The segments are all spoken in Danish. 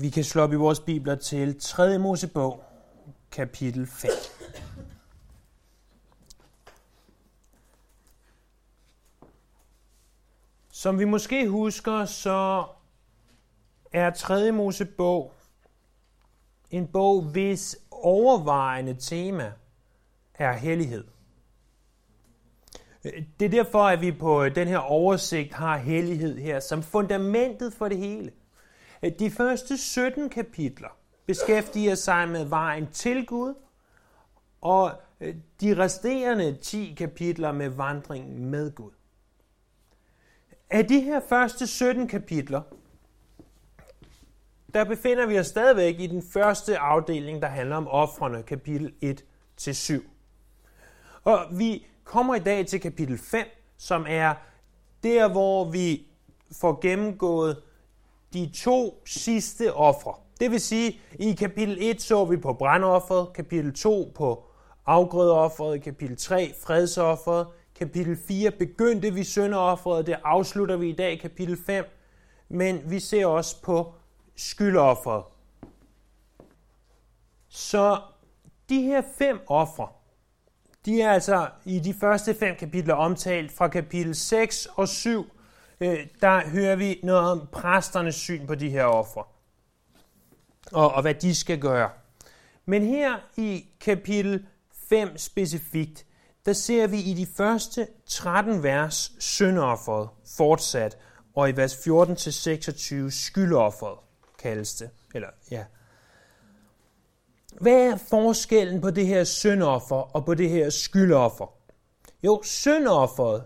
Vi kan slå op i vores bibler til 3. Mosebog, kapitel 5. Som vi måske husker, så er 3. Mosebog en bog, hvis overvejende tema er hellighed. Det er derfor, at vi på den her oversigt har hellighed her som fundamentet for det hele. De første 17 kapitler beskæftiger sig med vejen til Gud, og øh, de resterende 10 kapitler med vandringen med Gud. Af de her første 17 kapitler, der befinder vi os stadigvæk i den første afdeling, der handler om offrene, kapitel 1-7. Og vi kommer i dag til kapitel 5, som er der, hvor vi får gennemgået de to sidste ofre. Det vil sige, i kapitel 1 så vi på brandofferet, kapitel 2 på afgrødeofferet, kapitel 3 fredsofferet, kapitel 4 begyndte vi syndeofferet, det afslutter vi i dag i kapitel 5, men vi ser også på skyldofferet. Så de her fem ofre, de er altså i de første fem kapitler omtalt fra kapitel 6 og 7. Øh, der hører vi noget om præsternes syn på de her ofre. Og, og hvad de skal gøre. Men her i kapitel 5 specifikt, der ser vi i de første 13 vers syndofferet fortsat, og i vers 14-26 skyldofferet kaldes det. Eller, ja. Hvad er forskellen på det her syndoffer og på det her skyldoffer? Jo, syndofferet,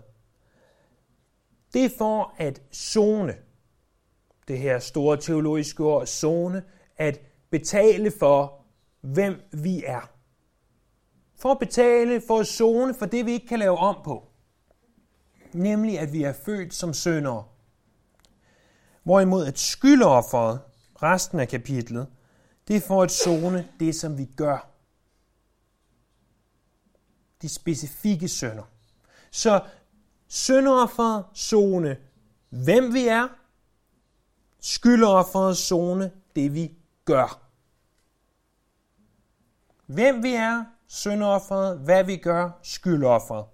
det er for at zone, det her store teologiske ord, zone, at betale for, hvem vi er. For at betale, for at zone for det, vi ikke kan lave om på. Nemlig, at vi er født som syndere. Hvorimod at skyldofferet, resten af kapitlet, det er for at zone det, som vi gør. De specifikke sønder. Så syndofferet zone, hvem vi er. Skyldofferet zone, det vi gør. Hvem vi er, syndofferet, hvad vi gør, skyldofferet.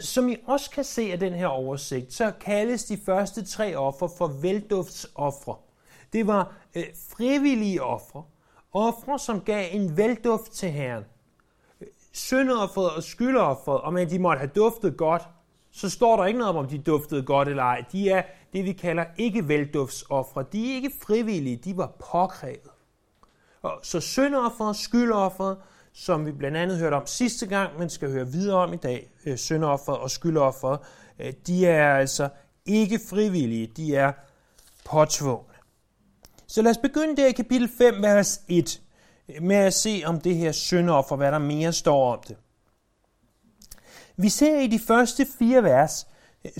Som I også kan se af den her oversigt, så kaldes de første tre offer for velduftsoffre. Det var øh, frivillige ofre. Ofre, som gav en velduft til Herren. Syndofferet og skyldofferet, om at de måtte have duftet godt, så står der ikke noget om, om de duftede godt eller ej. De er det, vi kalder ikke velduftsoffre. De er ikke frivillige, de var påkrævet. Og så syndofferet, skyldofferet, som vi blandt andet hørte om sidste gang, men skal høre videre om i dag, øh, syndofferet og skyldofferet, øh, de er altså ikke frivillige, de er påtvungne. Så lad os begynde der i kapitel 5, vers 1, med at se om det her syndoffer, hvad der mere står om det. Vi ser i de første fire vers øh,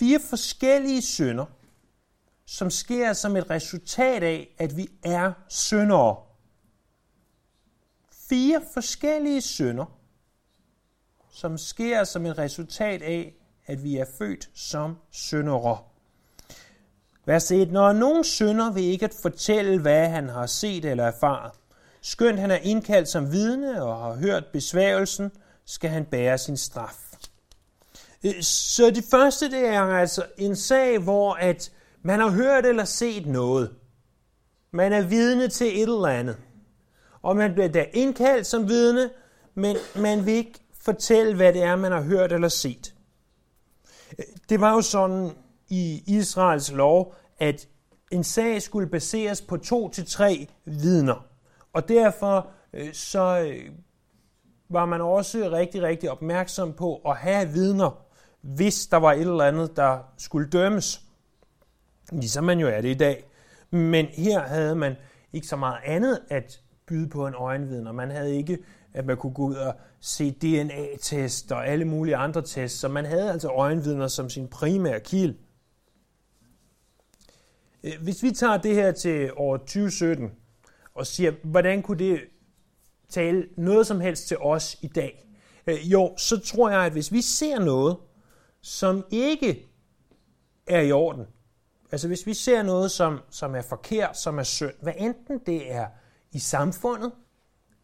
fire forskellige synder, som sker som et resultat af, at vi er syndere. Fire forskellige synder, som sker som et resultat af, at vi er født som syndere. Vers 1. Når nogen synder vil ikke at fortælle, hvad han har set eller erfaret. Skønt han er indkaldt som vidne og har hørt besværgelsen, skal han bære sin straf. Øh, så det første, det er altså en sag, hvor at man har hørt eller set noget. Man er vidne til et eller andet. Og man bliver da indkaldt som vidne, men man vil ikke fortælle, hvad det er, man har hørt eller set. Øh, det var jo sådan i Israels lov, at en sag skulle baseres på to til tre vidner. Og derfor øh, så var man også rigtig, rigtig opmærksom på at have vidner, hvis der var et eller andet, der skulle dømmes. Ligesom man jo er det i dag. Men her havde man ikke så meget andet at byde på en øjenvidner. Man havde ikke, at man kunne gå ud og se DNA-test og alle mulige andre tests, så man havde altså øjenvidner som sin primære kilde. Øh, hvis vi tager det her til år 2017 og siger, hvordan kunne det tale noget som helst til os i dag? Øh, jo, så tror jeg, at hvis vi ser noget, som ikke er i orden, Altså hvis vi ser noget, som, som er forkert, som er synd, hvad enten det er i samfundet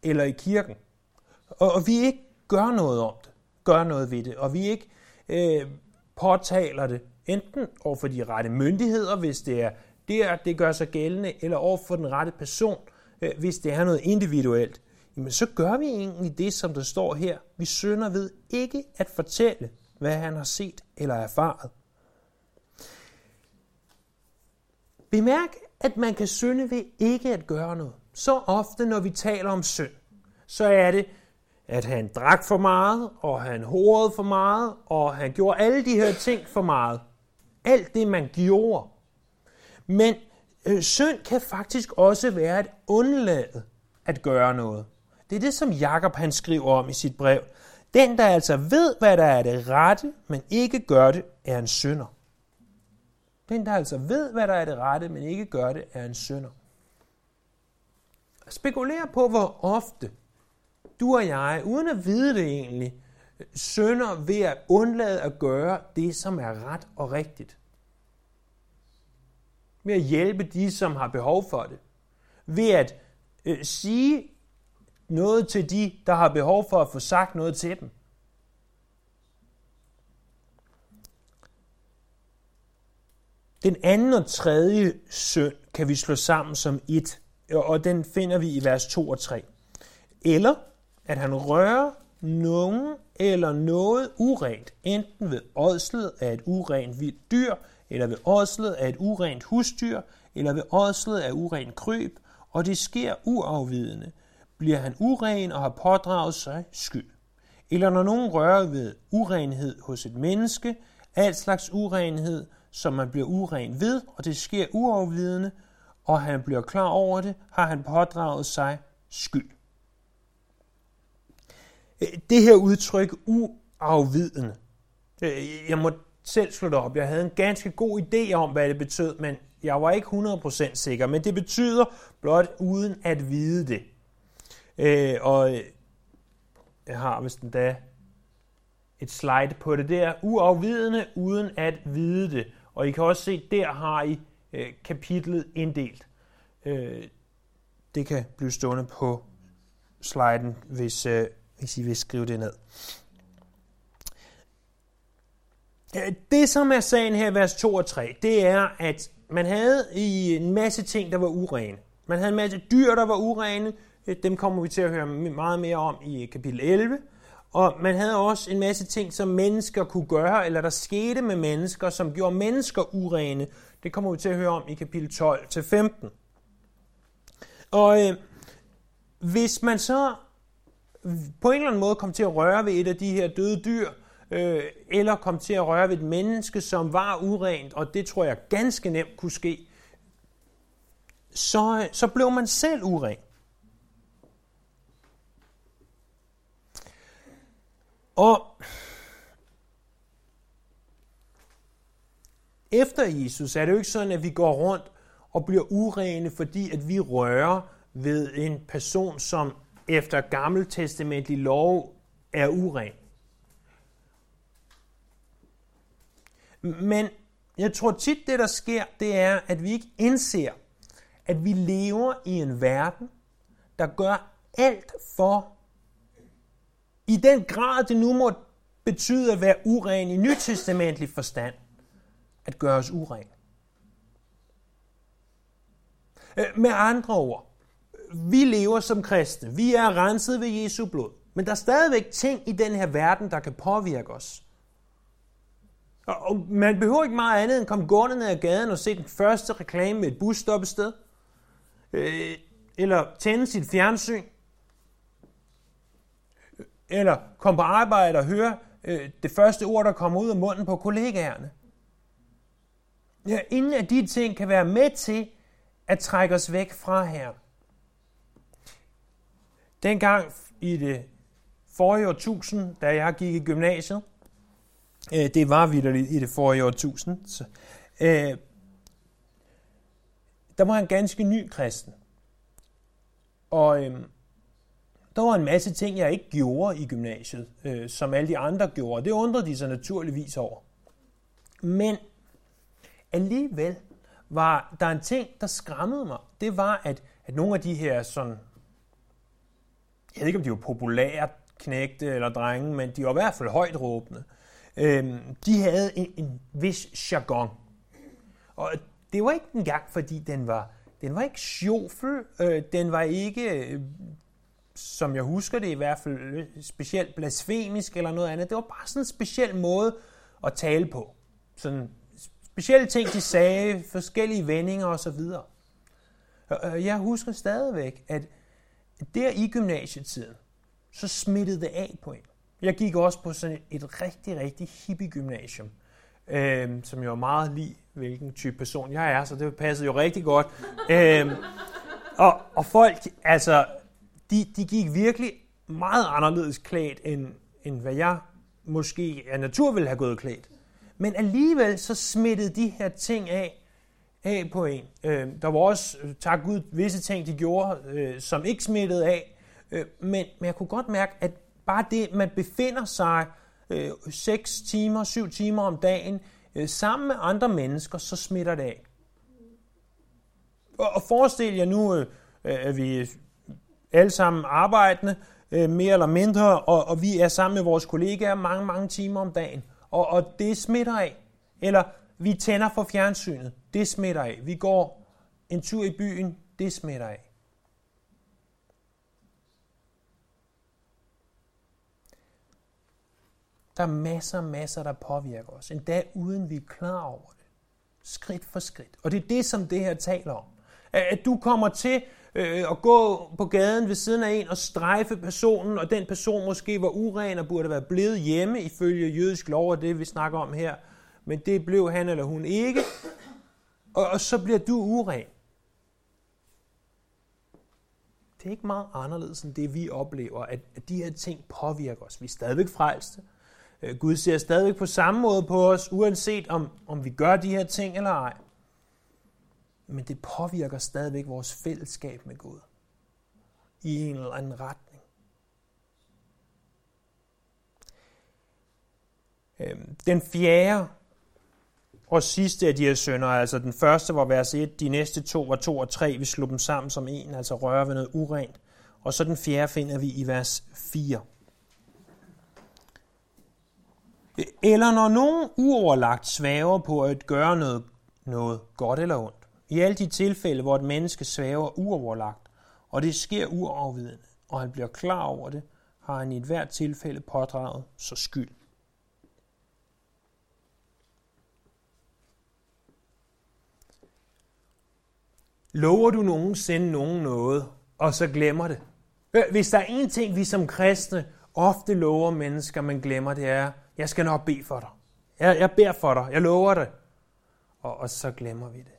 eller i kirken, og, og vi ikke gør noget om det, gør noget ved det, og vi ikke øh, påtaler det, enten over for de rette myndigheder, hvis det er der, det gør sig gældende, eller over for den rette person, øh, hvis det er noget individuelt, jamen så gør vi egentlig det, som der står her. Vi synder ved ikke at fortælle, hvad han har set eller erfaret. Bemærk, at man kan synde ved ikke at gøre noget. Så ofte, når vi taler om synd, så er det, at han drak for meget, og han horede for meget, og han gjorde alle de her ting for meget. Alt det, man gjorde. Men øh, synd kan faktisk også være at undlade at gøre noget. Det er det, som Jakob han skriver om i sit brev. Den, der altså ved, hvad der er det rette, men ikke gør det, er en synder. Den, der altså ved, hvad der er det rette, men ikke gør det, er en synder. Spekuler på, hvor ofte du og jeg, uden at vide det egentlig, synder ved at undlade at gøre det, som er ret og rigtigt. Ved at hjælpe de, som har behov for det. Ved at øh, sige noget til de, der har behov for at få sagt noget til dem. Den anden og tredje synd kan vi slå sammen som et, og den finder vi i vers 2 og 3. Eller at han rører nogen eller noget urent, enten ved ådslet af et urent vildt dyr, eller ved ådslet af et urent husdyr, eller ved ådslet af urent kryb, og det sker uafvidende, bliver han uren og har pådraget sig skyld. Eller når nogen rører ved urenhed hos et menneske, al slags urenhed, som man bliver uren ved, og det sker uafvidende, og han bliver klar over det, har han pådraget sig skyld. Øh, det her udtryk uafvidende, øh, jeg må selv slå det op. Jeg havde en ganske god idé om, hvad det betød, men jeg var ikke 100% sikker. Men det betyder blot uden at vide det. Øh, og øh, jeg har vist endda et slide på det der. Uafvidende uden at vide det. Og I kan også se, der har I øh, kapitlet inddelt. Øh, det kan blive stående på sliden, hvis, øh, hvis I vil skrive det ned. Øh, det, som er sagen her i vers 2 og 3, det er, at man havde i en masse ting, der var urene. Man havde en masse dyr, der var urene. Øh, dem kommer vi til at høre meget mere om i kapitel 11. Og man havde også en masse ting, som mennesker kunne gøre, eller der skete med mennesker, som gjorde mennesker urene. Det kommer vi til at høre om i kapitel 12-15. Og øh, hvis man så på en eller anden måde kom til at røre ved et af de her døde dyr, øh, eller kom til at røre ved et menneske, som var urent, og det tror jeg ganske nemt kunne ske, så, øh, så blev man selv uren. Og efter Jesus er det jo ikke sådan, at vi går rundt og bliver urene, fordi at vi rører ved en person, som efter gammeltestamentlig lov er uren. Men jeg tror tit, det der sker, det er, at vi ikke indser, at vi lever i en verden, der gør alt for, i den grad det nu må betyde at være uren i nytestamentlig forstand, at gøre os uren. Øh, med andre ord, vi lever som kristne. Vi er renset ved Jesu blod. Men der er stadigvæk ting i den her verden, der kan påvirke os. Og man behøver ikke meget andet end at komme gående ned ad gaden og se den første reklame med et busstoppested. Øh, eller tænde sit fjernsyn. Eller kom på arbejde og høre øh, det første ord, der kommer ud af munden på kollegaerne. Ja, ingen af de ting kan være med til at trække os væk fra her. Dengang i det forrige årtusind, da jeg gik i gymnasiet, Øh, det var vidderligt i det forrige årtusind. Så, øh, der var en ganske ny kristen. Og øh, der var en masse ting, jeg ikke gjorde i gymnasiet, øh, som alle de andre gjorde. Det undrede de sig naturligvis over. Men alligevel, var der en ting, der skræmmede mig. Det var, at, at nogle af de her sådan, jeg ved ikke, om de var populære knægte eller drenge, men de var i hvert fald højt råbende. Øhm, de havde en, en vis jargon. Og det var ikke engang, fordi den var, den var ikke sjofel, øh, den var ikke, øh, som jeg husker det i hvert fald, øh, specielt blasfemisk eller noget andet. Det var bare sådan en speciel måde at tale på. Sådan specielle ting, de sagde, forskellige vendinger osv. Jeg husker stadigvæk, at der i gymnasietiden, så smittede det af på en. Jeg gik også på sådan et rigtig, rigtig hippie gymnasium, øh, som jo er meget lige, hvilken type person jeg er, så det passede jo rigtig godt. øh, og, og folk, altså, de, de gik virkelig meget anderledes klædt, end, end hvad jeg måske af natur ville have gået klædt. Men alligevel så smittede de her ting af, af på en. Øh, der var også, øh, tak Gud, visse ting, de gjorde, øh, som ikke smittede af. Øh, men, men jeg kunne godt mærke, at bare det, man befinder sig øh, 6 timer, 7 timer om dagen, øh, sammen med andre mennesker, så smitter det af. Og, og forestil jer nu, øh, at vi alle sammen arbejdende, øh, mere eller mindre, og, og vi er sammen med vores kollegaer mange, mange timer om dagen. Og, og det smitter af. Eller vi tænder for fjernsynet, det smitter af. Vi går en tur i byen, det smitter af. Der er masser og masser, der påvirker os, endda uden vi er klar over det. Skridt for skridt. Og det er det, som det her taler om. At du kommer til øh, at gå på gaden ved siden af en og strejfe personen, og den person måske var uren og burde være blevet hjemme ifølge jødisk lov, og det vi snakker om her. Men det blev han eller hun ikke. Og, og så bliver du uren. Det er ikke meget anderledes end det, vi oplever, at, at de her ting påvirker os. Vi er stadigvæk frelste. Øh, Gud ser stadigvæk på samme måde på os, uanset om, om vi gør de her ting eller ej. Men det påvirker stadigvæk vores fællesskab med Gud i en eller anden retning. Øhm, den fjerde og sidste af de her sønder, altså den første var vers 1, de næste to var 2 og 3, vi slog dem sammen som en, altså røre ved noget urent. Og så den fjerde finder vi i vers 4. Eller når nogen uoverlagt svæver på at gøre noget, noget godt eller ondt. I alle de tilfælde, hvor et menneske svæver uoverlagt, og det sker uafvidende, og han bliver klar over det, har han i et hvert tilfælde pådraget så skyld. Lover du nogensinde nogen noget, og så glemmer det? Hvis der er en ting, vi som kristne ofte lover mennesker, man glemmer, det er, jeg skal nok bede for dig. Jeg, jeg beder for dig. Jeg lover det. Og, og så glemmer vi det.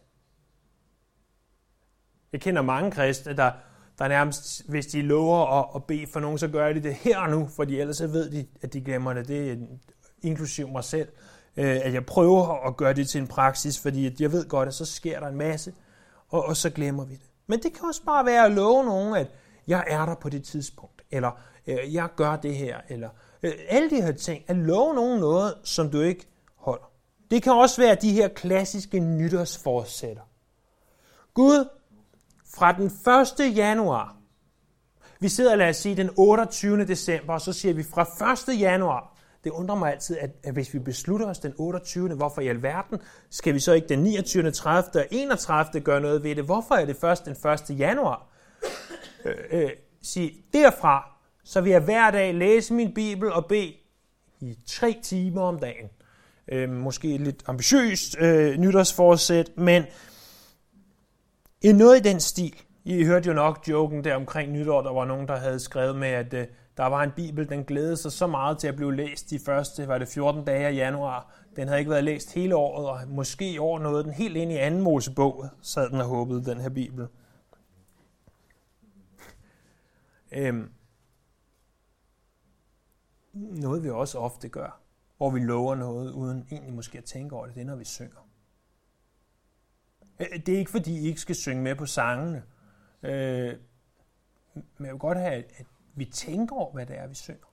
Jeg kender mange kristne, der, der nærmest, hvis de lover at, at bede for nogen, så gør de det her og nu, fordi ellers så ved de, at de glemmer det. Det er inklusiv mig selv, øh, at jeg prøver at gøre det til en praksis, fordi jeg ved godt, at så sker der en masse, og, og så glemmer vi det. Men det kan også bare være at love nogen, at jeg er der på det tidspunkt, eller øh, jeg gør det her, eller øh, alle de her ting, at love nogen noget, som du ikke holder. Det kan også være de her klassiske nytårsforsætter. Gud, fra den 1. januar, vi sidder, lad os sige, den 28. december, og så siger vi fra 1. januar, det undrer mig altid, at, at hvis vi beslutter os den 28. Hvorfor i alverden skal vi så ikke den 29., 30. og 31. gøre noget ved det? Hvorfor er det først den 1. januar? Øh, øh, sige, derfra, så vil jeg hver dag læse min bibel og bede i tre timer om dagen. Øh, måske lidt ambitiøst øh, nytårsforsæt, men i noget i den stil. I hørte jo nok joken der omkring nytår, der var nogen, der havde skrevet med, at øh, der var en bibel, den glædede sig så meget til at blive læst de første, var det 14 dage i januar. Den havde ikke været læst hele året, og måske i år nåede den helt ind i anden Mosebog, sad den og håbede, den her bibel. Øhm, noget vi også ofte gør, hvor vi lover noget, uden egentlig måske at tænke over det, det er, når vi synger. Øh, det er ikke, fordi I ikke skal synge med på sangene. Øh, men jeg vil godt have, at vi tænker over, hvad det er, vi synger.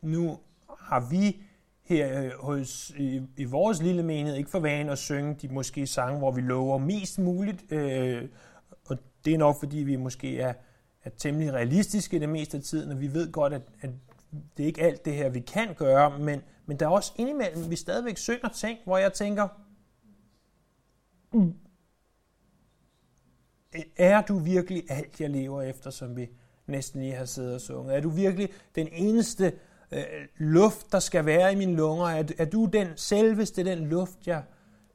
Nu har vi her øh, hos, i, i vores lille menighed ikke for vane at synge de måske sange, hvor vi lover mest muligt. Øh, og det er nok, fordi vi måske er, er temmelig realistiske det meste af tiden, og vi ved godt, at, at det er ikke alt det her, vi kan gøre, men, men der er også indimellem, vi stadigvæk synger ting, hvor jeg tænker. Mm. er du virkelig alt, jeg lever efter, som vi næsten lige har siddet og sunget? Er du virkelig den eneste øh, luft, der skal være i mine lunger? Er, er du den selveste, den luft, jeg,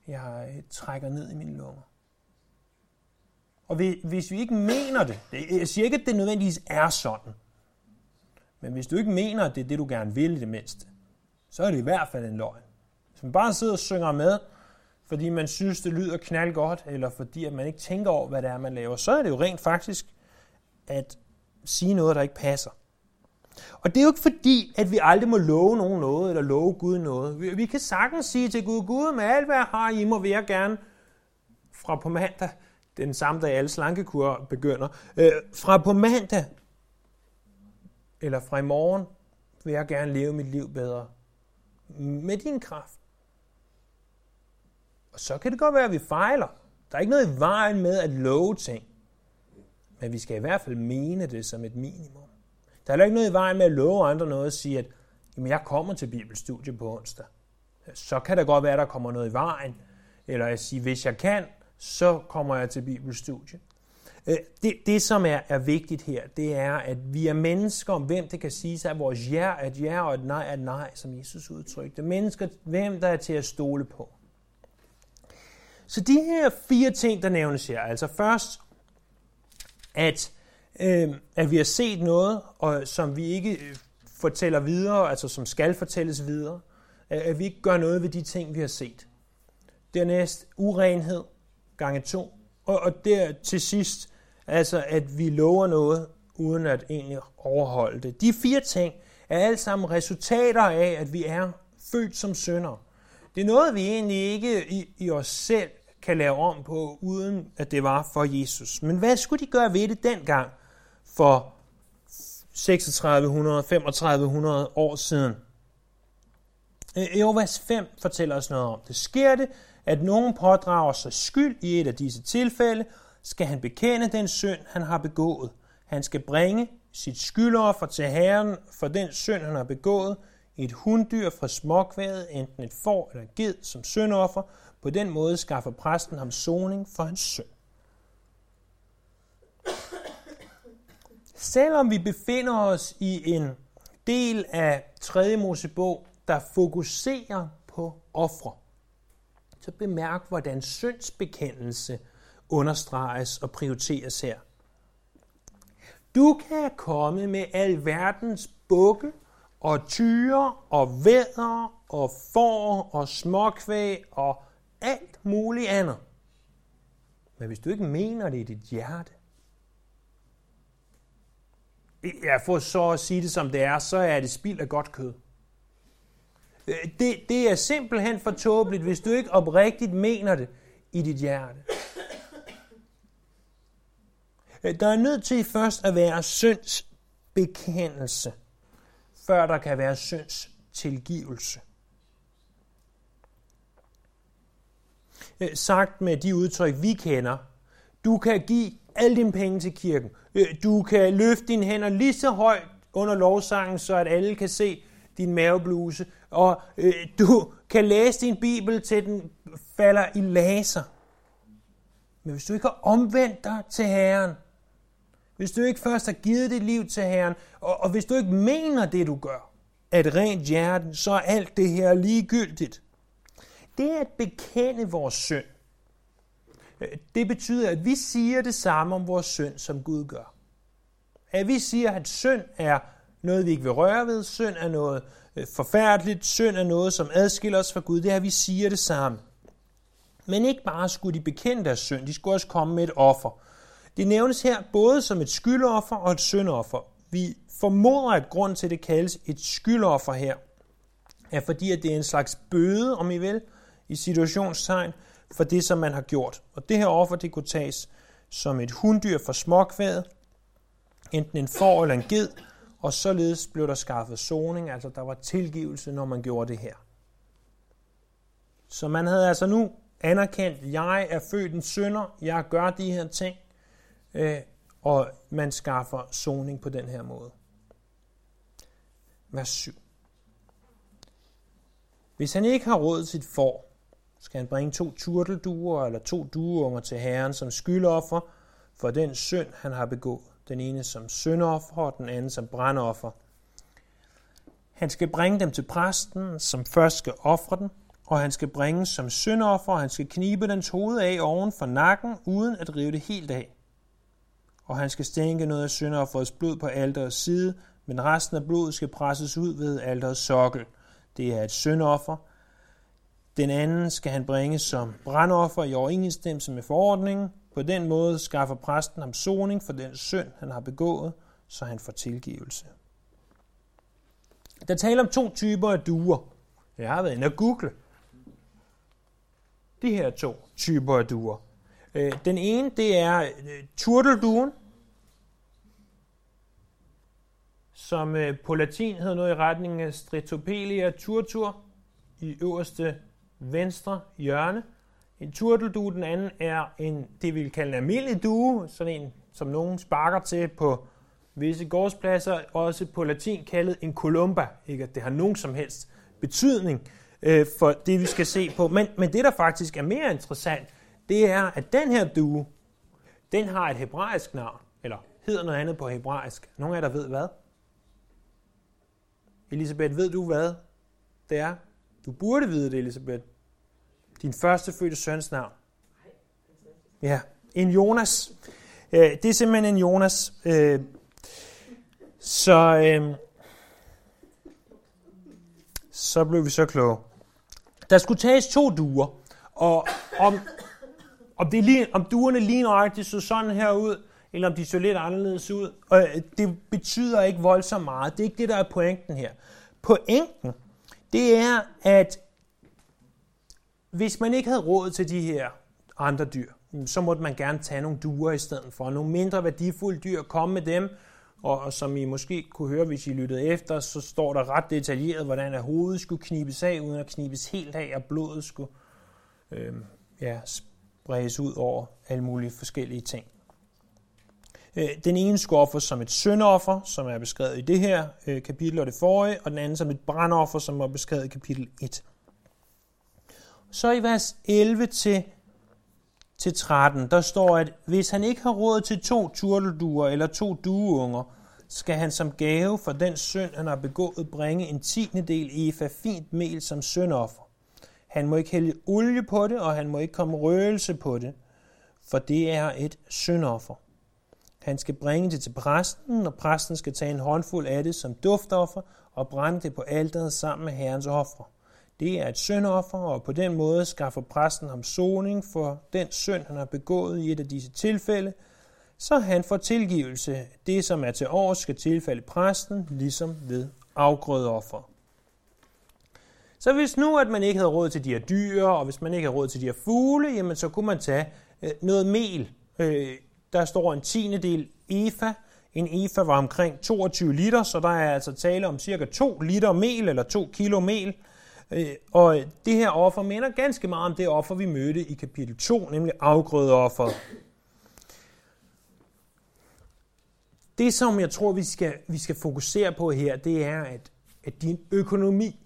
jeg øh, trækker ned i mine lunger? Og hvis vi ikke mener det, jeg siger ikke, at det nødvendigvis er sådan, men hvis du ikke mener, at det er det, du gerne vil i det mindste, så er det i hvert fald en løgn. Hvis man bare sidder og synger med, fordi man synes, det lyder knald godt, eller fordi at man ikke tænker over, hvad det er, man laver, så er det jo rent faktisk at sige noget, der ikke passer. Og det er jo ikke fordi, at vi aldrig må love nogen noget, eller love Gud noget. Vi, vi kan sagtens sige til Gud, Gud, med alt hvad jeg har, I må være gerne fra på mandag, den samme dag alle slankekur begynder, øh, fra på mandag, eller fra i morgen, vil jeg gerne leve mit liv bedre. Med din kraft. Og så kan det godt være, at vi fejler. Der er ikke noget i vejen med at love ting. Men vi skal i hvert fald mene det som et minimum. Der er heller ikke noget i vejen med at love andre noget og sige, at jamen, jeg kommer til bibelstudie på onsdag. Så kan det godt være, at der kommer noget i vejen. Eller at sige, hvis jeg kan, så kommer jeg til bibelstudie. Øh, det, det, som er, er vigtigt her, det er, at vi er mennesker, om hvem det kan sige sig, at vores ja er et ja, og et nej er et nej, som Jesus udtrykte. Mennesker, hvem der er til at stole på. Så de her fire ting, der nævnes her, altså først, at, øh, at vi har set noget, og som vi ikke øh, fortæller videre, altså som skal fortælles videre, øh, at vi ikke gør noget ved de ting, vi har set. Dernæst urenhed, gange to. Og, og der til sidst, altså at vi lover noget, uden at egentlig overholde det. De fire ting er alt sammen resultater af, at vi er født som sønder. Det er noget, vi egentlig ikke i, i os selv kan lave om på, uden at det var for Jesus. Men hvad skulle de gøre ved det dengang for 3600, 3500 år siden? Øh, Eovas 5 fortæller os noget om det. Sker det, at nogen pådrager sig skyld i et af disse tilfælde, skal han bekende den synd, han har begået. Han skal bringe sit skyldoffer til Herren for den synd, han har begået, et hunddyr fra småkvædet, enten et får eller ged som syndoffer. På den måde skaffer præsten ham soning for hans synd. Selvom vi befinder os i en del af 3. Mosebog, der fokuserer på ofre, så bemærk, hvordan syndsbekendelse understreges og prioriteres her. Du kan komme med al verdens bukke og tyre og vædder og får og småkvæg og alt muligt andet. Men hvis du ikke mener det i dit hjerte, ja, for så at sige det som det er, så er det spild af godt kød. Øh, det, det er simpelthen for tåbeligt, hvis du ikke oprigtigt mener det i dit hjerte. Øh, der er nødt til først at være syndsbekendelse, før der kan være syndstilgivelse. Øh, sagt med de udtryk, vi kender. Du kan give alle dine penge til kirken. Øh, du kan løfte dine hænder lige så højt under lovsangen, så at alle kan se din mavebluse. Og øh, du kan læse din bibel, til den falder i laser. Men hvis du ikke har omvendt dig til Herren, hvis du ikke først har givet dit liv til Herren, og, og hvis du ikke mener det, du gør, at rent hjerten, så er alt det her ligegyldigt. Det at bekende vores synd. Øh, det betyder, at vi siger det samme om vores synd, som Gud gør. At vi siger, at synd er noget, vi ikke vil røre ved. Synd er noget øh, forfærdeligt. Synd er noget, som adskiller os fra Gud. Det er, at vi siger det samme. Men ikke bare skulle de bekende deres synd, de skulle også komme med et offer. Det nævnes her både som et skyldoffer og et syndoffer. Vi formoder, at grund til, at det kaldes et skyldoffer her, er fordi, at det er en slags bøde, om I vil, i situationstegn, for det, som man har gjort. Og det her offer, det kunne tages som et hunddyr for småkvædet, enten en får eller en ged, og således blev der skaffet soning, altså der var tilgivelse, når man gjorde det her. Så man havde altså nu anerkendt, jeg er født en synder, jeg gør de her ting, øh, og man skaffer soning på den her måde. Vers 7. Hvis han ikke har råd til et får, skal han bringe to turtelduer eller to dueunger til herren som skyldoffer for den synd, han har begået. Den ene som syndoffer, og den anden som brandoffer. Han skal bringe dem til præsten, som først skal ofre den, og han skal bringe som syndoffer, og han skal knibe dens hoved af oven for nakken, uden at rive det helt af. Og han skal stænke noget af syndofferets blod på alterets side, men resten af blodet skal presses ud ved alterets sokkel. Det er et syndoffer. Den anden skal han bringe som brandoffer i overensstemmelse med forordningen. På den måde skaffer præsten ham soning for den synd, han har begået, så han får tilgivelse. Der taler om to typer af duer. Jeg har været inde og google. De her to typer af duer. Øh, den ene, det er øh, turtelduen, som øh, på latin hedder noget i retning af Stritopelia turtur i øverste venstre hjørne. En turteldue, den anden er en, det vi vil kalde en almindelig due, sådan en, som nogen sparker til på visse gårdspladser, også på latin kaldet en columba. Ikke at det har nogen som helst betydning øh, for det, vi skal se på. Men, men det, der faktisk er mere interessant, det er, at den her due, den har et hebraisk navn, eller hedder noget andet på hebraisk. Nogle af jer, der ved hvad? Elisabeth, ved du hvad det er? Du burde vide det, Elisabeth. Din første fødte søns navn. Ja, en Jonas. Øh, det er simpelthen en Jonas. Øh, så, øh, så blev vi så kloge. Der skulle tages to duer, og om, om, det lige, om duerne lige nøjagtigt så sådan her ud, eller om de så lidt anderledes ud. Og det betyder ikke voldsomt meget. Det er ikke det, der er pointen her. Pointen, det er, at hvis man ikke havde råd til de her andre dyr, så måtte man gerne tage nogle duer i stedet for. Nogle mindre værdifulde dyr, komme med dem, og som I måske kunne høre, hvis I lyttede efter, så står der ret detaljeret, hvordan at hovedet skulle knibes af, uden at knibes helt af, og blodet skulle øh, ja, spredes ud over alle mulige forskellige ting. Øh, den ene skulle offres som et syndoffer, som er beskrevet i det her øh, kapitel og det forrige, og den anden som et brandoffer, som er beskrevet i kapitel 1. Så i vers 11 til, til 13, der står, at hvis han ikke har råd til to turtelduer eller to dueunger, skal han som gave for den synd, han har begået, bringe en tiende del efa fint mel som syndoffer. Han må ikke hælde olie på det, og han må ikke komme røgelse på det, for det er et syndoffer. Han skal bringe det til præsten, og præsten skal tage en håndfuld af det som duftoffer og brænde det på alteret sammen med herrens ofre. Det er et syndoffer, og på den måde skaffer præsten ham soning for den synd, han har begået i et af disse tilfælde, så han får tilgivelse. Det, som er til år, skal tilfælde præsten, ligesom ved afgrødeoffer. Så hvis nu, at man ikke havde råd til de her dyr, og hvis man ikke havde råd til de her fugle, jamen så kunne man tage øh, noget mel. Øh, der står en tiende del EFA. En EFA var omkring 22 liter, så der er altså tale om cirka 2 liter mel, eller 2 kilo mel. Øh, og det her offer minder ganske meget om det offer, vi mødte i kapitel 2, nemlig afgrødeofferet. Det, som jeg tror, vi skal, vi skal fokusere på her, det er, at, at din økonomi,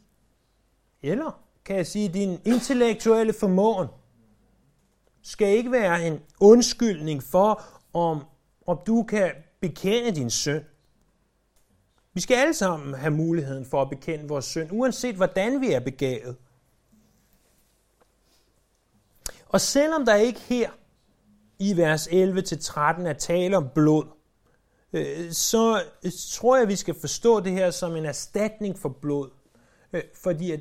eller kan jeg sige, din intellektuelle formåen, skal ikke være en undskyldning for, om, om du kan bekende din synd. Vi skal alle sammen have muligheden for at bekende vores synd, uanset hvordan vi er begavet. Og selvom der ikke her i vers 11-13 er tale om blod, øh, så tror jeg, vi skal forstå det her som en erstatning for blod. Øh, fordi at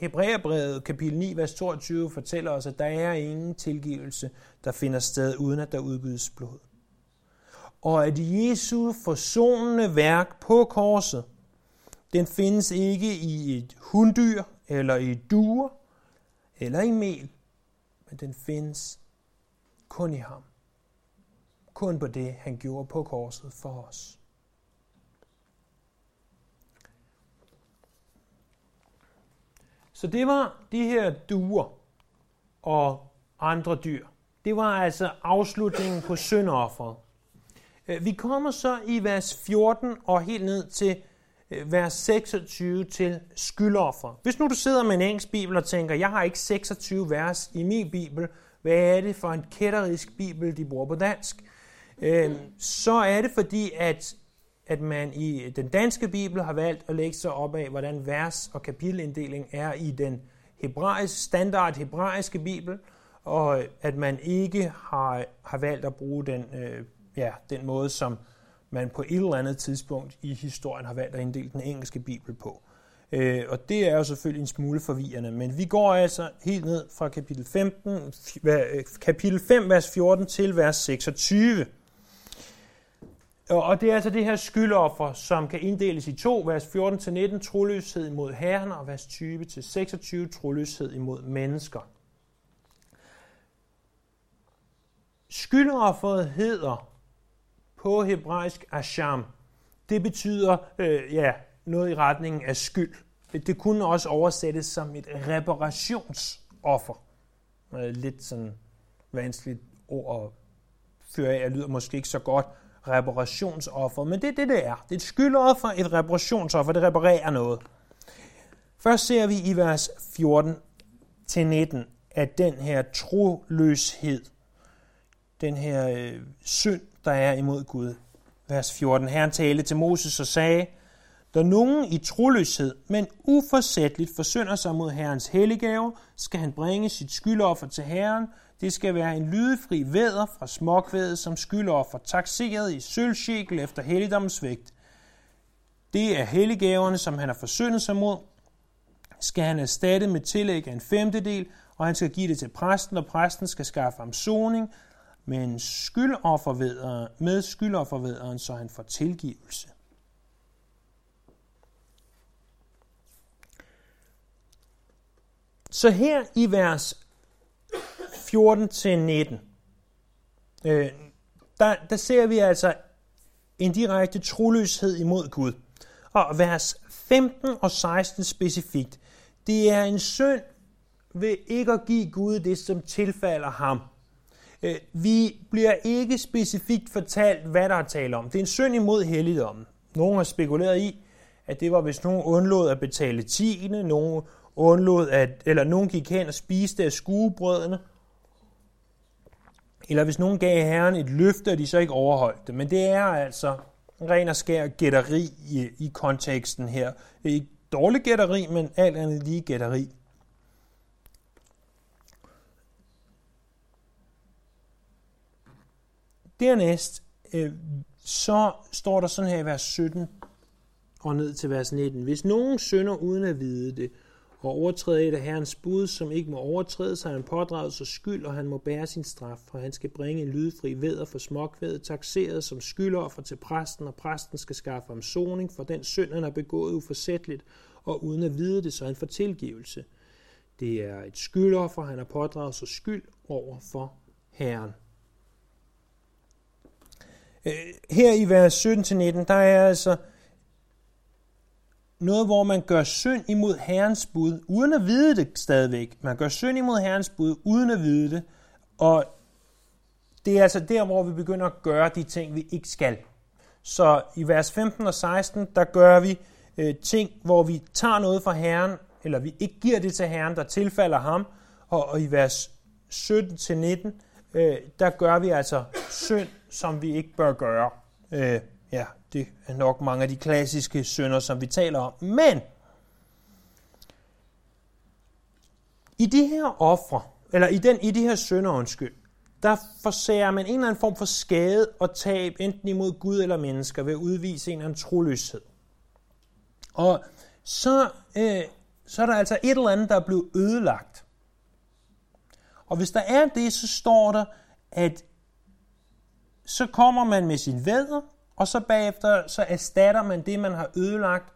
Hebræerbrevet kapitel 9, vers 22 fortæller os, at der er ingen tilgivelse, der finder sted, uden at der udbydes blod. Og at Jesu forsonende værk på korset, den findes ikke i et hunddyr, eller i duer, eller i mel, men den findes kun i ham. Kun på det, han gjorde på korset for os. Så det var de her duer og andre dyr. Det var altså afslutningen på syndofferet. Øh, vi kommer så i vers 14 og helt ned til øh, vers 26 til skyldoffer. Hvis nu du sidder med en engelsk bibel og tænker, jeg har ikke 26 vers i min bibel, hvad er det for en kætterisk bibel, de bruger på dansk? Øh, så er det fordi, at, at man i den danske bibel har valgt at lægge sig op af, hvordan vers- og kapitelinddeling er i den hebraisk, standard hebraiske bibel, og at man ikke har, har valgt at bruge den, øh, ja, den måde, som man på et eller andet tidspunkt i historien har valgt at inddele den engelske bibel på. Øh, og det er jo selvfølgelig en smule forvirrende, men vi går altså helt ned fra kapitel 15, øh, kapitel 5, vers 14 til vers 26. Og det er altså det her skyldoffer, som kan inddeles i to, vers 14-19, troløshed imod herren, og vers 20-26, troløshed imod mennesker. Skyldofferet hedder på hebraisk asham. Det betyder øh, ja, noget i retningen af skyld. Det kunne også oversættes som et reparationsoffer. Øh, lidt sådan vanskeligt ord at føre af, lyder måske ikke så godt reparationsoffer, men det er det, det er. Det er et skyldoffer, et reparationsoffer, det reparerer noget. Først ser vi i vers 14-19, at den her troløshed, den her øh, synd, der er imod Gud. Vers 14. Herren talte til Moses og sagde, da nogen i troløshed, men uforsætteligt forsynder sig mod Herrens helligave, skal han bringe sit skyldoffer til Herren. Det skal være en lydefri væder fra småkvædet som skyldoffer, taxeret i sølvsjekel efter helligdommens vægt. Det er helligaverne, som han har forsyndet sig mod. Skal han erstatte med tillæg af en femtedel, og han skal give det til præsten, og præsten skal skaffe ham soning, men skyldoffervederen, med skyldoffervederen, så han får tilgivelse. Så her i vers 14-19, øh, der, der ser vi altså en direkte troløshed imod Gud. Og vers 15 og 16 specifikt, det er en synd ved ikke at give Gud det, som tilfalder ham. Øh, vi bliver ikke specifikt fortalt, hvad der er tale om. Det er en synd imod helligdommen. Nogle har spekuleret i, at det var, hvis nogen undlod at betale tiende, nogen undlod at, eller nogen gik hen og spiste af skuebrødene, eller hvis nogen gav herren et løfte, og de så ikke overholdt det. Men det er altså ren og skær gætteri i, i konteksten her. Ikke dårlig gætteri, men alt andet lige gætteri. Dernæst, øh, så står der sådan her i vers 17 og ned til vers 19. Hvis nogen synder uden at vide det, og overtræder et af Herrens bud, som ikke må overtrædes, så han pådraget sig skyld, og han må bære sin straf, for han skal bringe en lydfri veder for småkvædet, taxeret som skyldoffer til præsten, og præsten skal skaffe ham soning for den synd, han har begået uforsætteligt, og uden at vide det, så han får tilgivelse. Det er et skyldoffer, han har pådraget sig skyld over for Herren. Øh, her i vers 17-19, der er altså noget, hvor man gør synd imod Herrens bud, uden at vide det stadigvæk. Man gør synd imod Herrens bud, uden at vide det. Og det er altså der, hvor vi begynder at gøre de ting, vi ikke skal. Så i vers 15 og 16, der gør vi øh, ting, hvor vi tager noget fra Herren, eller vi ikke giver det til Herren, der tilfalder ham. Og, og i vers 17 til 19, øh, der gør vi altså synd, som vi ikke bør gøre. Øh, ja, det er nok mange af de klassiske synder, som vi taler om. Men i de her ofre, eller i, den, i de her sønder, undskyld, der forsager man en eller anden form for skade og tab, enten imod Gud eller mennesker, ved at udvise en eller anden troløshed. Og så, øh, så er der altså et eller andet, der er blevet ødelagt. Og hvis der er det, så står der, at så kommer man med sin vædder, og så bagefter så erstatter man det, man har ødelagt,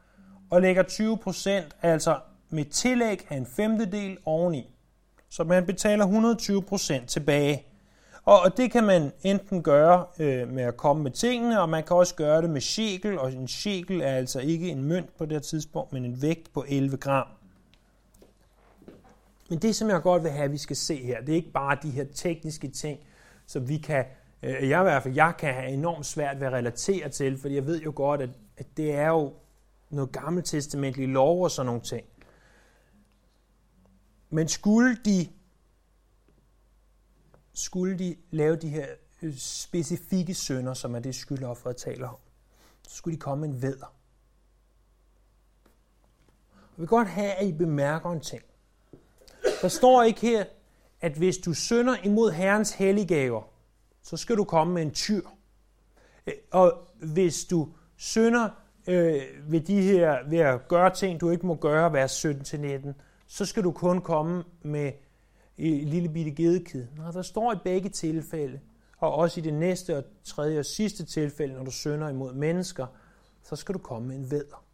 og lægger 20%, altså med tillæg af en femtedel oveni. Så man betaler 120% tilbage. Og det kan man enten gøre øh, med at komme med tingene, og man kan også gøre det med shekel, og en shekel er altså ikke en mønt på det her tidspunkt, men en vægt på 11 gram. Men det, som jeg godt vil have, at vi skal se her, det er ikke bare de her tekniske ting, som vi kan, øh, jeg i hvert fald, jeg kan have enormt svært ved at relatere til, fordi jeg ved jo godt, at, at det er jo noget gammeltestamentlige lov og sådan nogle ting. Men skulle de, skulle de lave de her øh, specifikke sønder, som er det skyldofferet taler om, så skulle de komme en vædder. Jeg vil godt have, at I bemærker en ting. Der står ikke her, at hvis du synder imod Herrens helliggaver, så skal du komme med en tyr. Øh, og hvis du synder øh, ved de her, ved at gøre ting, du ikke må gøre, vers 17-19, så skal du kun komme med en lille bitte gedekid. Nå, der står i begge tilfælde, og også i det næste og tredje og sidste tilfælde, når du synder imod mennesker, så skal du komme med en vædder.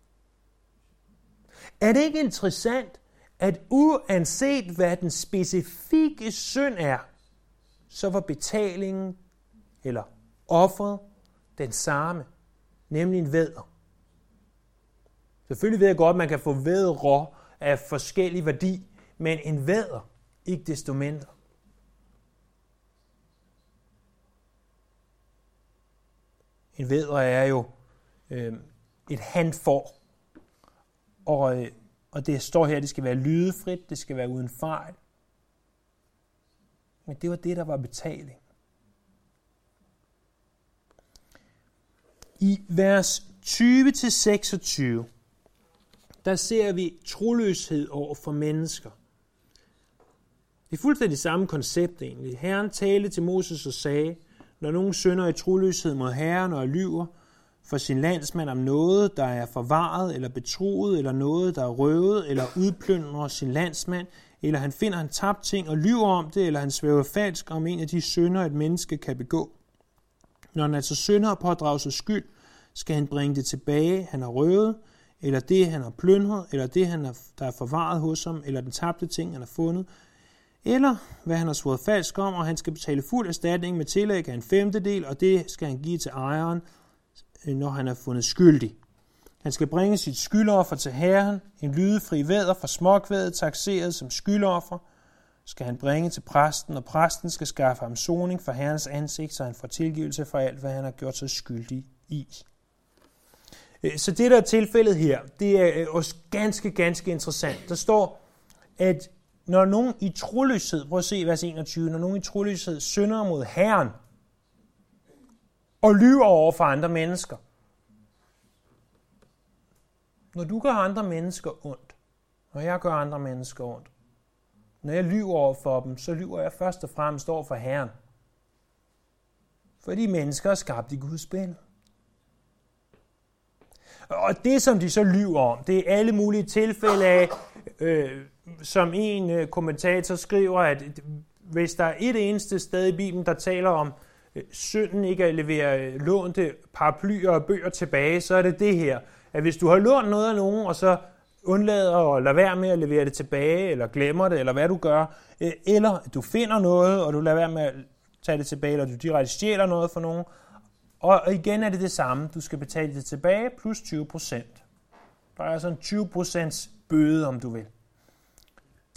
Er det ikke interessant, at uanset hvad den specifikke synd er, så var betalingen eller offeret den samme, nemlig en vædder. Selvfølgelig ved jeg godt, at man kan få vædre af forskellig værdi, men en vædder ikke desto mindre. En vædder er jo øh, et handfor, og, øh, og det står her, at det skal være lydefrit, det skal være uden fejl. Men det var det, der var betaling. I vers 20-26, der ser vi troløshed over for mennesker. Det er fuldstændig samme koncept egentlig. Herren talte til Moses og sagde, når nogen synder i troløshed mod Herren og lyver for sin landsmand om noget, der er forvaret eller betroet, eller noget, der er røvet, eller udplyndrer sin landsmand, eller han finder en tabt ting og lyver om det, eller han svæver falsk om en af de synder, et menneske kan begå. Når han altså synder og pådrager sig skyld, skal han bringe det tilbage, han har røvet, eller det, han har plyndret, eller det, han er, der er forvaret hos ham, eller den tabte ting, han har fundet, eller hvad han har svoret falsk om, og han skal betale fuld erstatning med tillæg af en femtedel, og det skal han give til ejeren, når han er fundet skyldig. Han skal bringe sit skyldoffer til herren, en lydefri væder for småkvædet, taxeret som skyldoffer, skal han bringe til præsten, og præsten skal skaffe ham soning for herrens ansigt, så han får tilgivelse for alt, hvad han har gjort sig skyldig i. Øh, så det, der er tilfældet her, det er øh, også ganske, ganske interessant. Der står, at når nogen i troløshed, prøv at se vers 21, når nogen i troløshed synder mod Herren og lyver over for andre mennesker. Når du gør andre mennesker ondt, når jeg gør andre mennesker ondt, når jeg lyver over for dem, så lyver jeg først og fremmest over for Herren. For de mennesker er skabt i Guds billede. Og det, som de så lyver om, det er alle mulige tilfælde af, øh, som en øh, kommentator skriver, at hvis der er et eneste sted i Bibelen, der taler om øh, synden ikke at levere øh, lånte paraplyer og bøger tilbage, så er det det her, at hvis du har lånt noget af nogen, og så undlader at lade være med at levere det tilbage, eller glemmer det, eller hvad du gør, øh, eller du finder noget, og du lader være med at tage det tilbage, eller du direkte stjæler noget for nogen, og igen er det det samme. Du skal betale det tilbage plus 20 procent. Der er altså en 20 procents bøde, om du vil.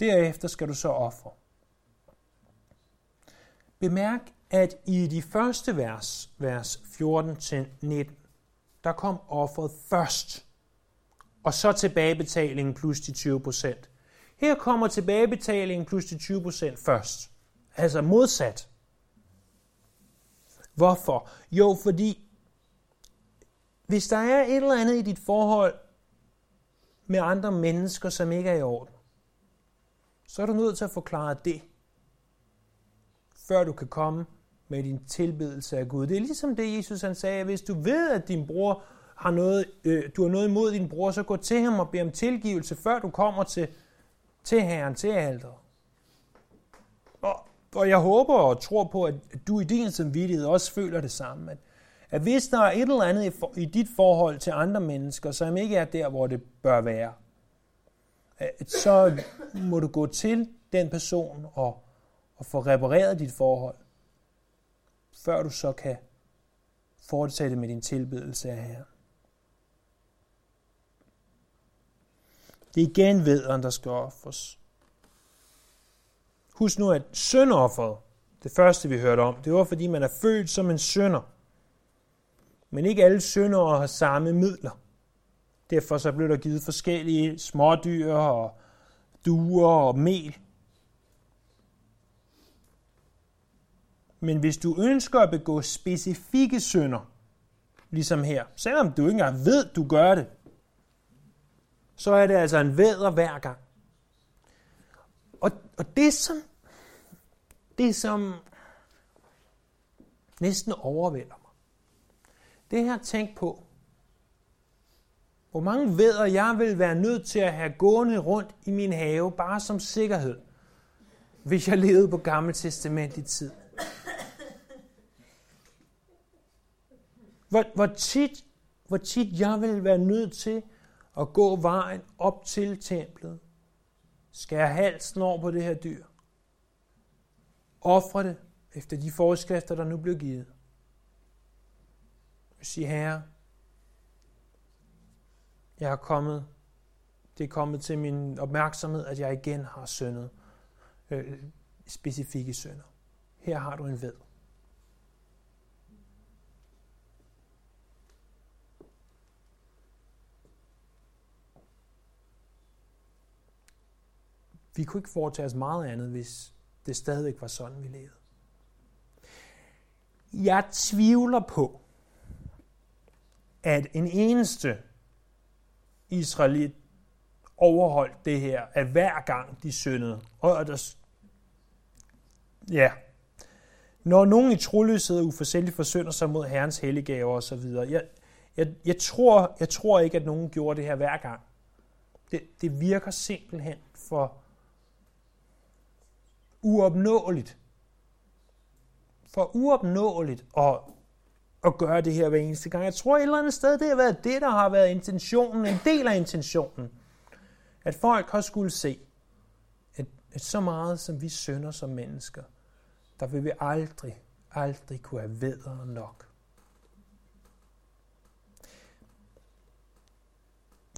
Derefter skal du så ofre. Bemærk, at i de første vers, vers 14-19, der kom offeret først, og så tilbagebetalingen plus de 20 procent. Her kommer tilbagebetalingen plus de 20 procent først. Altså modsat. Hvorfor? Jo, fordi hvis der er et eller andet i dit forhold med andre mennesker, som ikke er i orden, så er du nødt til at forklare det, før du kan komme med din tilbedelse af Gud. Det er ligesom det, Jesus han sagde, hvis du ved, at din bror har noget, øh, du har noget imod din bror, så gå til ham og bed om tilgivelse, før du kommer til, til Herren, til alderet. Og og jeg håber og tror på, at du i din samvittighed også føler det samme. At, at hvis der er et eller andet i, for, i dit forhold til andre mennesker, som ikke er der, hvor det bør være, at så må du gå til den person og, og få repareret dit forhold, før du så kan fortsætte med din tilbedelse af Herren. Det er igen vederen, der skal offres. Husk nu, at syndofferet, det første vi hørte om, det var fordi man er født som en synder. Men ikke alle syndere har samme midler. Derfor så blev der givet forskellige smådyr og duer og mel. Men hvis du ønsker at begå specifikke synder, ligesom her, selvom du ikke engang ved, du gør det, så er det altså en vædder hver gang. Og, og det som, det som næsten overvælder mig, det her tænk på, hvor mange vædder jeg vil være nødt til at have gående rundt i min have, bare som sikkerhed, hvis jeg levede på Gamle Testament i tid. Hvor, hvor, tit, hvor tit jeg vil være nødt til at gå vejen op til templet, skære halsen over på det her dyr, ofre det efter de forskrifter, der nu bliver givet. Sige, Herre, jeg er kommet, det er kommet til min opmærksomhed, at jeg igen har syndet øh, specifikke synder. Her har du en ved. Vi kunne ikke foretage os meget andet, hvis det stadigvæk var sådan, vi levede. Jeg tvivler på, at en eneste israelit overholdt det her, at hver gang de syndede. Og der, ja, når nogen i troløshed uforsætteligt forsønder sig mod Herrens helliggaver osv., jeg, jeg, jeg, tror, jeg tror ikke, at nogen gjorde det her hver gang. Det, det virker simpelthen for uopnåeligt. For uopnåeligt at, at gøre det her hver eneste gang. Jeg tror et eller andet sted, det har været det, der har været intentionen, en del af intentionen. At folk har skulle se, at, at så meget som vi synder som mennesker, der vil vi aldrig, aldrig kunne have vedere nok.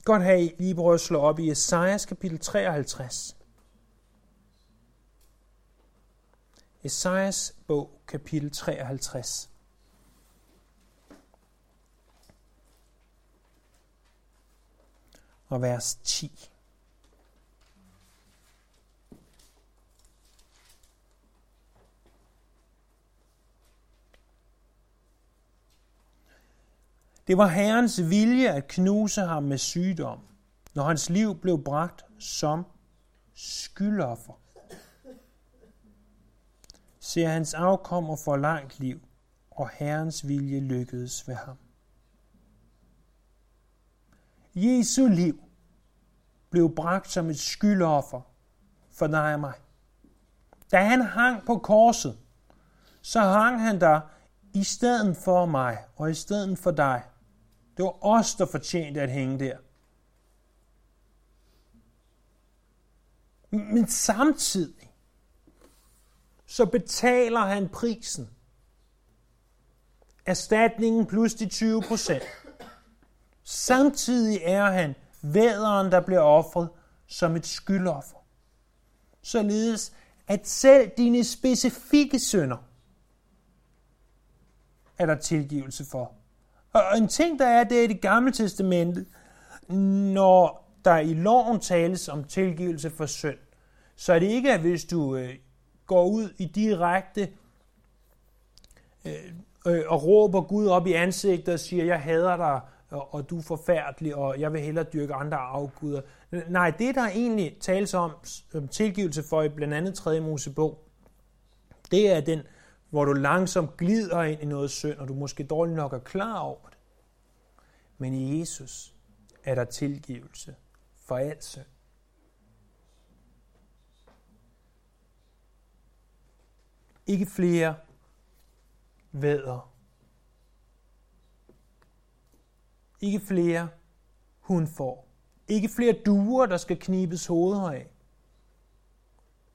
Godt have I lige prøve at slå op i Esajas kapitel 53. Esajas bog, kapitel 53. Og vers 10. Det var Herrens vilje at knuse ham med sygdom, når hans liv blev bragt som skyldoffer ser hans afkommer for langt liv, og Herrens vilje lykkedes ved ham. Jesu liv blev bragt som et skyldoffer for dig og mig. Da han hang på korset, så hang han der i stedet for mig og i stedet for dig. Det var os, der fortjente at hænge der. Men samtidig, så betaler han prisen. Erstatningen plus de 20 procent. Samtidig er han væderen, der bliver offret som et skyldoffer. Således, at selv dine specifikke synder er der tilgivelse for. Og en ting, der er, det er i det gamle testamente, når der i loven tales om tilgivelse for synd, så er det ikke, at hvis du øh, går ud i direkte øh, øh, og råber Gud op i ansigtet og siger, jeg hader dig, og, og du er forfærdelig, og jeg vil hellere dyrke andre afguder. Nej, det der egentlig tales om om tilgivelse for i blandt andet 3. Mosebog, det er den, hvor du langsomt glider ind i noget synd, og du måske dårligt nok er klar over det. Men i Jesus er der tilgivelse for alt synd. Ikke flere væder. Ikke flere hun får. Ikke flere duer, der skal knibes hoveder af.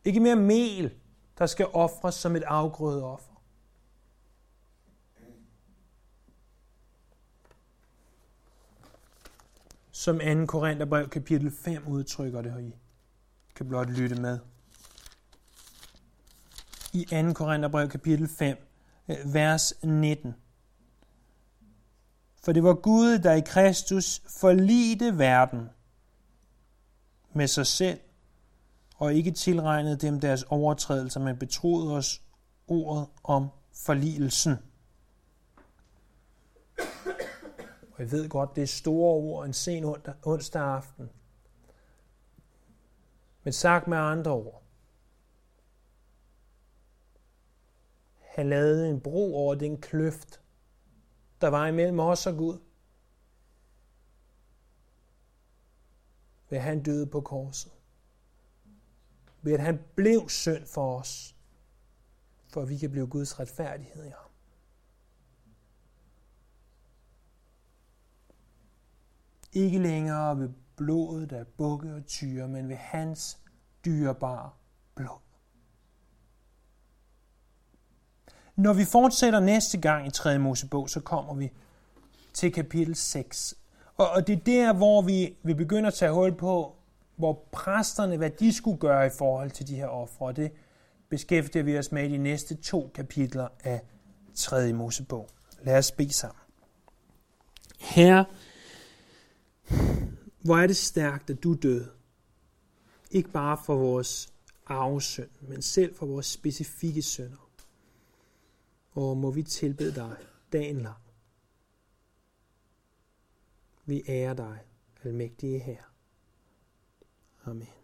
Ikke mere mel, der skal ofres som et afgrødeoffer. Som 2. Korintherbrev kapitel 5 udtrykker det her i. kan blot lytte med i 2. Korintherbrev kapitel 5, øh, vers 19. For det var Gud, der i Kristus forlidte verden med sig selv, og ikke tilregnede dem deres overtrædelser, men betroede os ordet om forligelsen. Og jeg ved godt, det er store ord en sen onsdag aften. Men sagt med andre ord. Han lavede en bro over den kløft, der var imellem os og Gud. Ved at han døde på korset. Ved at han blev synd for os, for at vi kan blive Guds retfærdighed i ham. Ikke længere ved blodet af bukke og tyre, men ved hans dyrebare blod. Når vi fortsætter næste gang i 3. Mosebog, så kommer vi til kapitel 6. Og, og det er der, hvor vi, vi begynder at tage hul på, hvor præsterne, hvad de skulle gøre i forhold til de her ofre. Det beskæftiger vi os med i de næste to kapitler af 3. Mosebog. Lad os bede sammen. Herre, hvor er det stærkt, at du døde. Ikke bare for vores arvesynd, men selv for vores specifikke synder. Og må vi tilbede dig dagen lang. Vi ærer dig, almægtige Herre. Amen.